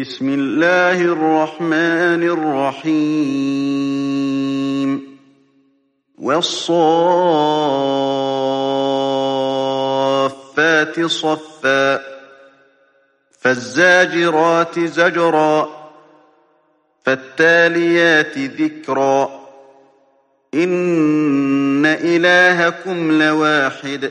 بسم الله الرحمن الرحيم. والصافات صفا فالزاجرات زجرا فالتاليات ذكرا. إن إلهكم لواحد.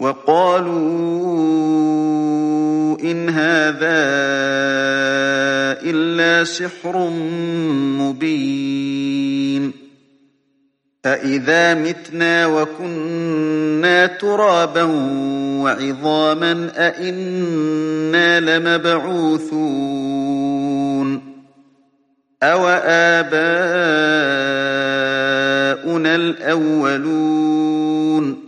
وقالوا إن هذا إلا سحر مبين أإذا متنا وكنا ترابا وعظاما أإنا لمبعوثون أوآباؤنا الأولون قل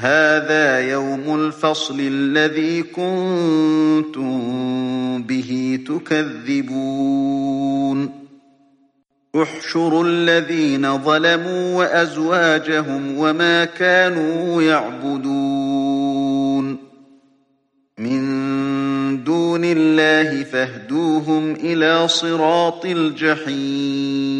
هذا يوم الفصل الذي كنتم به تكذبون. احشروا الذين ظلموا وأزواجهم وما كانوا يعبدون. من دون الله فاهدوهم إلى صراط الجحيم.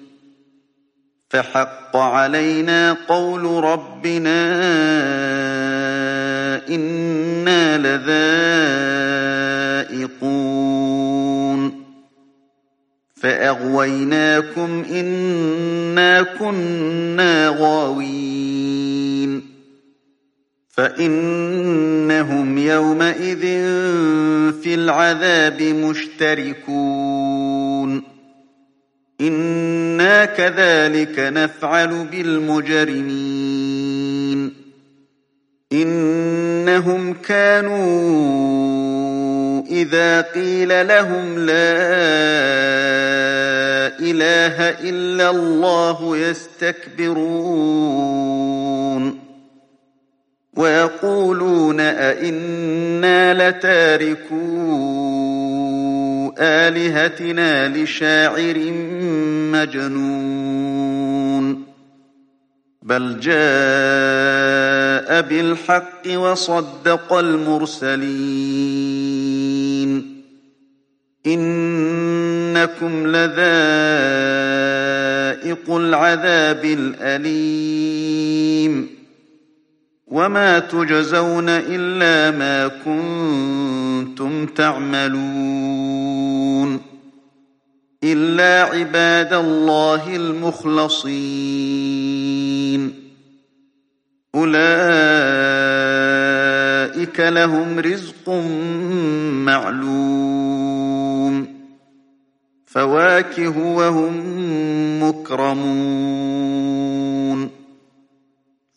فحق علينا قول ربنا إنا لذائقون. فأغويناكم إنا كنا غاوين. فإنهم يومئذ في العذاب مشتركون. إنا كذلك نفعل بالمجرمين إنهم كانوا إذا قيل لهم لا إله إلا الله يستكبرون ويقولون أئنا لتاركون آلهتنا لشاعر مجنون. بل جاء بالحق وصدق المرسلين. إنكم لذائق العذاب الأليم. وما تجزون إلا ما كنتم تعملون إلا عباد الله المخلصين أولئك لهم رزق معلوم فواكه وهم مكرمون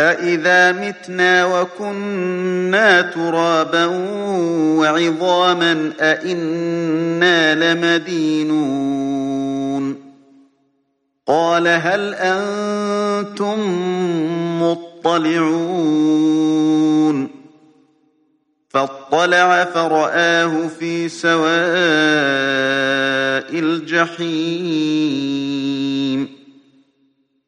أَإِذَا مِتْنَا وَكُنَّا تُرَابًا وَعِظَامًا أَإِنَّا لَمَدِينُونَ قَالَ هَلْ أَنتُم مُّطَّلِعُونَ فَاطَّلَعَ فَرَآهُ فِي سَوَاءِ الْجَحِيمِ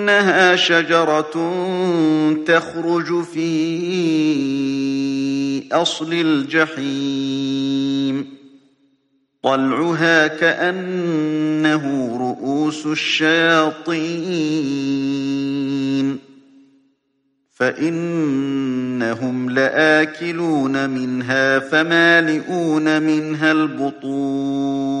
إنها شجرة تخرج في أصل الجحيم. طلعها كأنه رؤوس الشياطين. فإنهم لآكلون منها فمالئون منها البطون.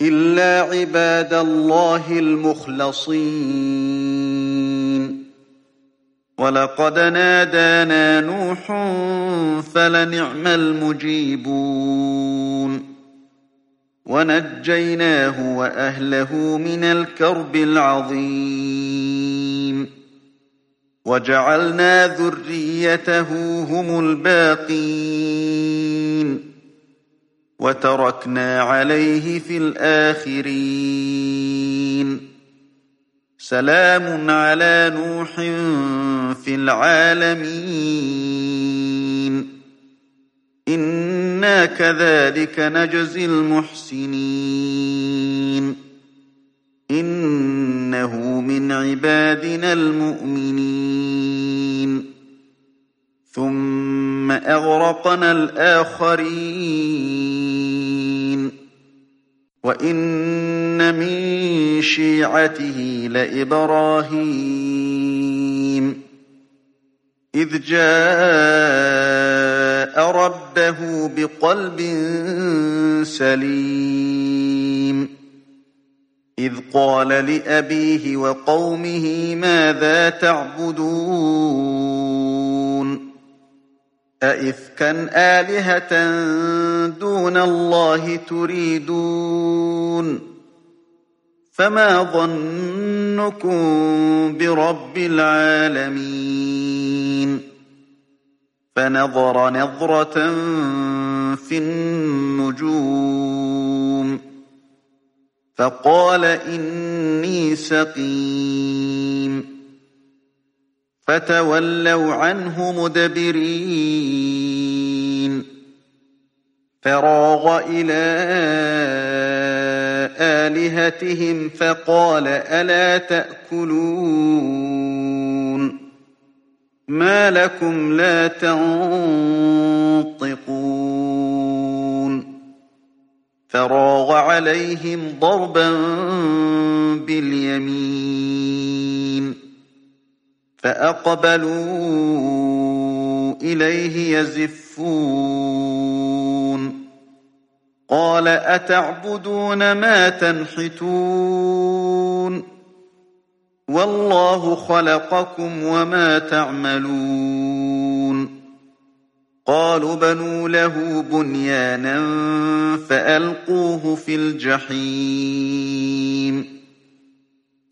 إلا عباد الله المخلصين. ولقد نادانا نوح فلنعم المجيبون. ونجيناه وأهله من الكرب العظيم. وجعلنا ذريته هم الباقين. وتركنا عليه في الآخرين. سلام على نوح في العالمين. إنا كذلك نجزي المحسنين. إنه من عبادنا المؤمنين. ثم أغرقنا الآخرين. وإن من شيعته لإبراهيم. إذ جاء ربه بقلب سليم. إذ قال لأبيه وقومه ماذا تعبدون؟ أئفكا آلهة دون الله تريدون فما ظنكم برب العالمين فنظر نظرة في النجوم فقال إني سقيم فتولوا عنه مدبرين. فراغ إلى آلهتهم فقال ألا تأكلون؟ ما لكم لا تنطقون. فراغ عليهم ضربا باليمين. فأقبلوا إليه يزفون قال أتعبدون ما تنحتون والله خلقكم وما تعملون قالوا بنوا له بنيانا فألقوه في الجحيم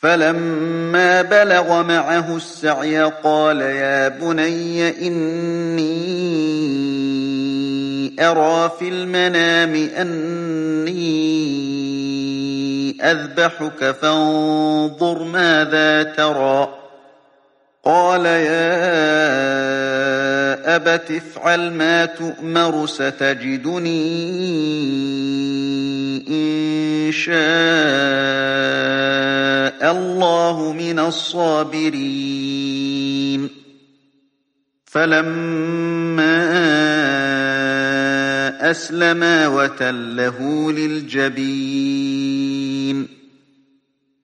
فلما بلغ معه السعي قال يا بني إني أرى في المنام أني أذبحك فانظر ماذا ترى قال يا أبت افعل ما تؤمر ستجدني إن شاء الله من الصابرين. فلما أسلما وتله للجبين.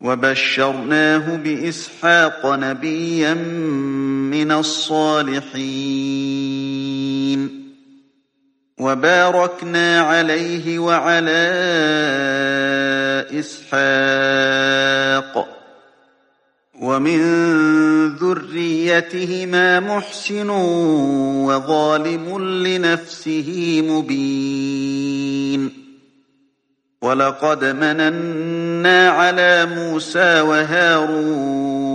وبشرناه بإسحاق نبيا من الصالحين. وباركنا عليه وعلى إسحاق. ومن ذريتهما محسن وظالم لنفسه مبين. ولقد مننا على موسى وهارون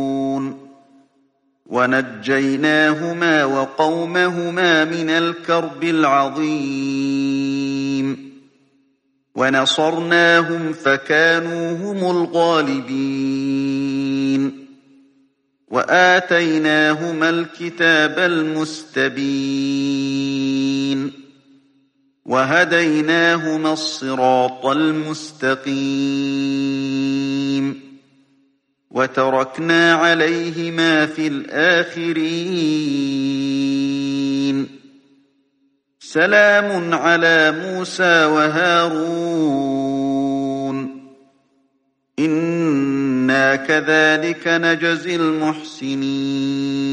ونجيناهما وقومهما من الكرب العظيم ونصرناهم فكانوا هم الغالبين وآتيناهما الكتاب المستبين وهديناهما الصراط المستقيم. وتركنا عليهما في الآخرين. سلام على موسى وهارون. إنا كذلك نجزي المحسنين.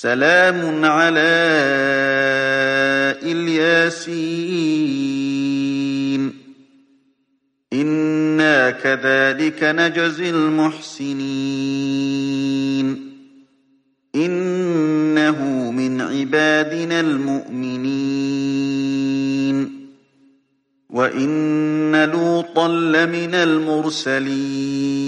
سلام على إلياسين. إنا كذلك نجزي المحسنين. إنه من عبادنا المؤمنين. وإن لوطا لمن المرسلين.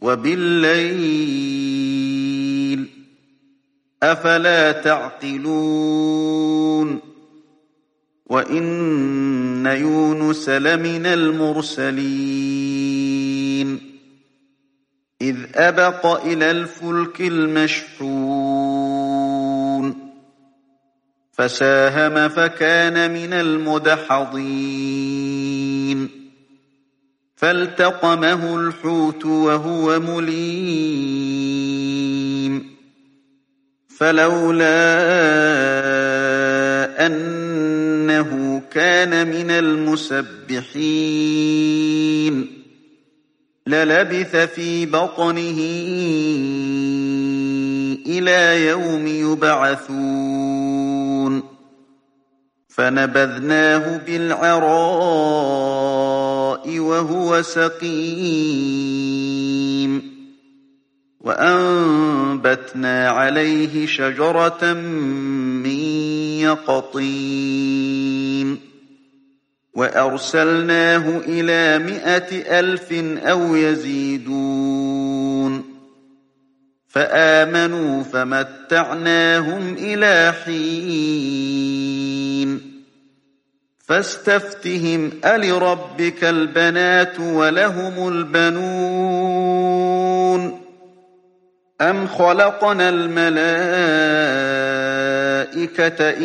وبالليل أفلا تعقلون وإن يونس لمن المرسلين إذ أبق إلى الفلك المشحون فساهم فكان من المدحضين فالتقمه الحوت وهو مليم. فلولا أنه كان من المسبحين. للبث في بطنه إلى يوم يبعثون. فنبذناه بالعراء وهو سقيم. وأنبتنا عليه شجرة من يقطين. وأرسلناه إلى مائة ألف أو يزيدون. فآمنوا فمتعناهم إلى حين. فاستفتهم ألربك البنات ولهم البنون؟ أم خلقنا الملائكة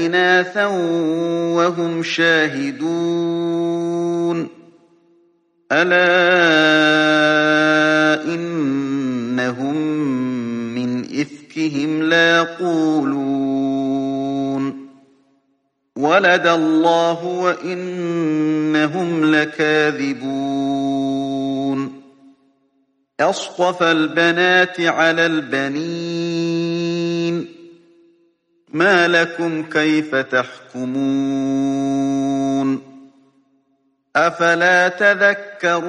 إِنَاثًا وَهُمْ شَاهِدُونَ؟ أَلَا إِنَّهُم مِّنْ إِفْكِهِمْ لَيَقُولُونَ وَلَدَ اللَّهُ وَإِنَّهُمْ لَكَاذِبُونَ. أَصْطَفَى الْبَنَاتِ عَلَى الْبَنِينَ. مَا لَكُمْ كَيْفَ تَحْكُمُونَ؟ أَفَلَا تَذَكَّرُونَ؟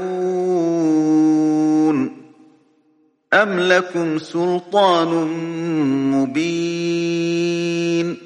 أَمْ لَكُمْ سُلْطَانٌ مُّبِينٌ؟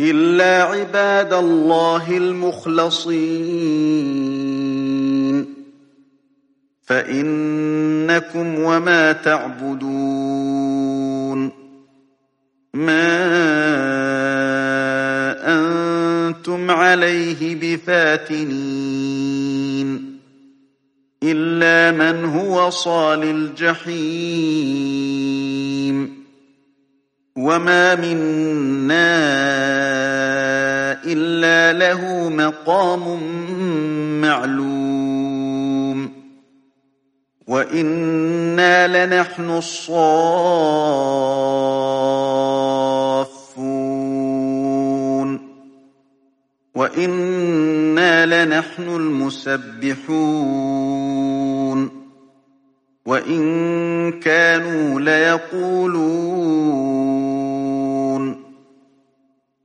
إِلَّا عِبَادَ اللَّهِ الْمُخْلَصِينَ. فَإِنَّكُمْ وَمَا تَعْبُدُونَ. مَا أَنتُمْ عَلَيْهِ بِفَاتِنِينَ. إِلَّا مَنْ هُوَ صَالِ الْجَحِيمِ. وَمَا مِنَّا إِلَّا لَهُ مَقَامٌ مَّعْلُومٌ وَإِنَّا لَنَحْنُ الصَّافُّونَ وَإِنَّا لَنَحْنُ الْمُسَبِّحُونَ وَإِن كَانُوا لَيَقُولُونَ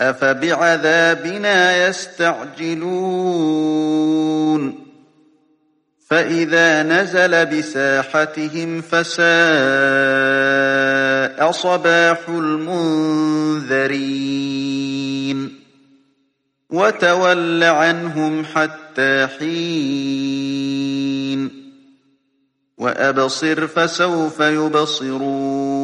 أَفَبِعَذَابِنَا يَسْتَعْجِلُونَ؟ فَإِذَا نَزَلَ بِسَاحَتِهِمْ فَسَاءَ صَبَاحُ الْمُنذَرِينَ. وَتَوَلَّ عَنْهُمْ حَتَّىٰ حِينٍ. وَأَبْصِرْ فَسَوْفَ يُبْصِرُونَ.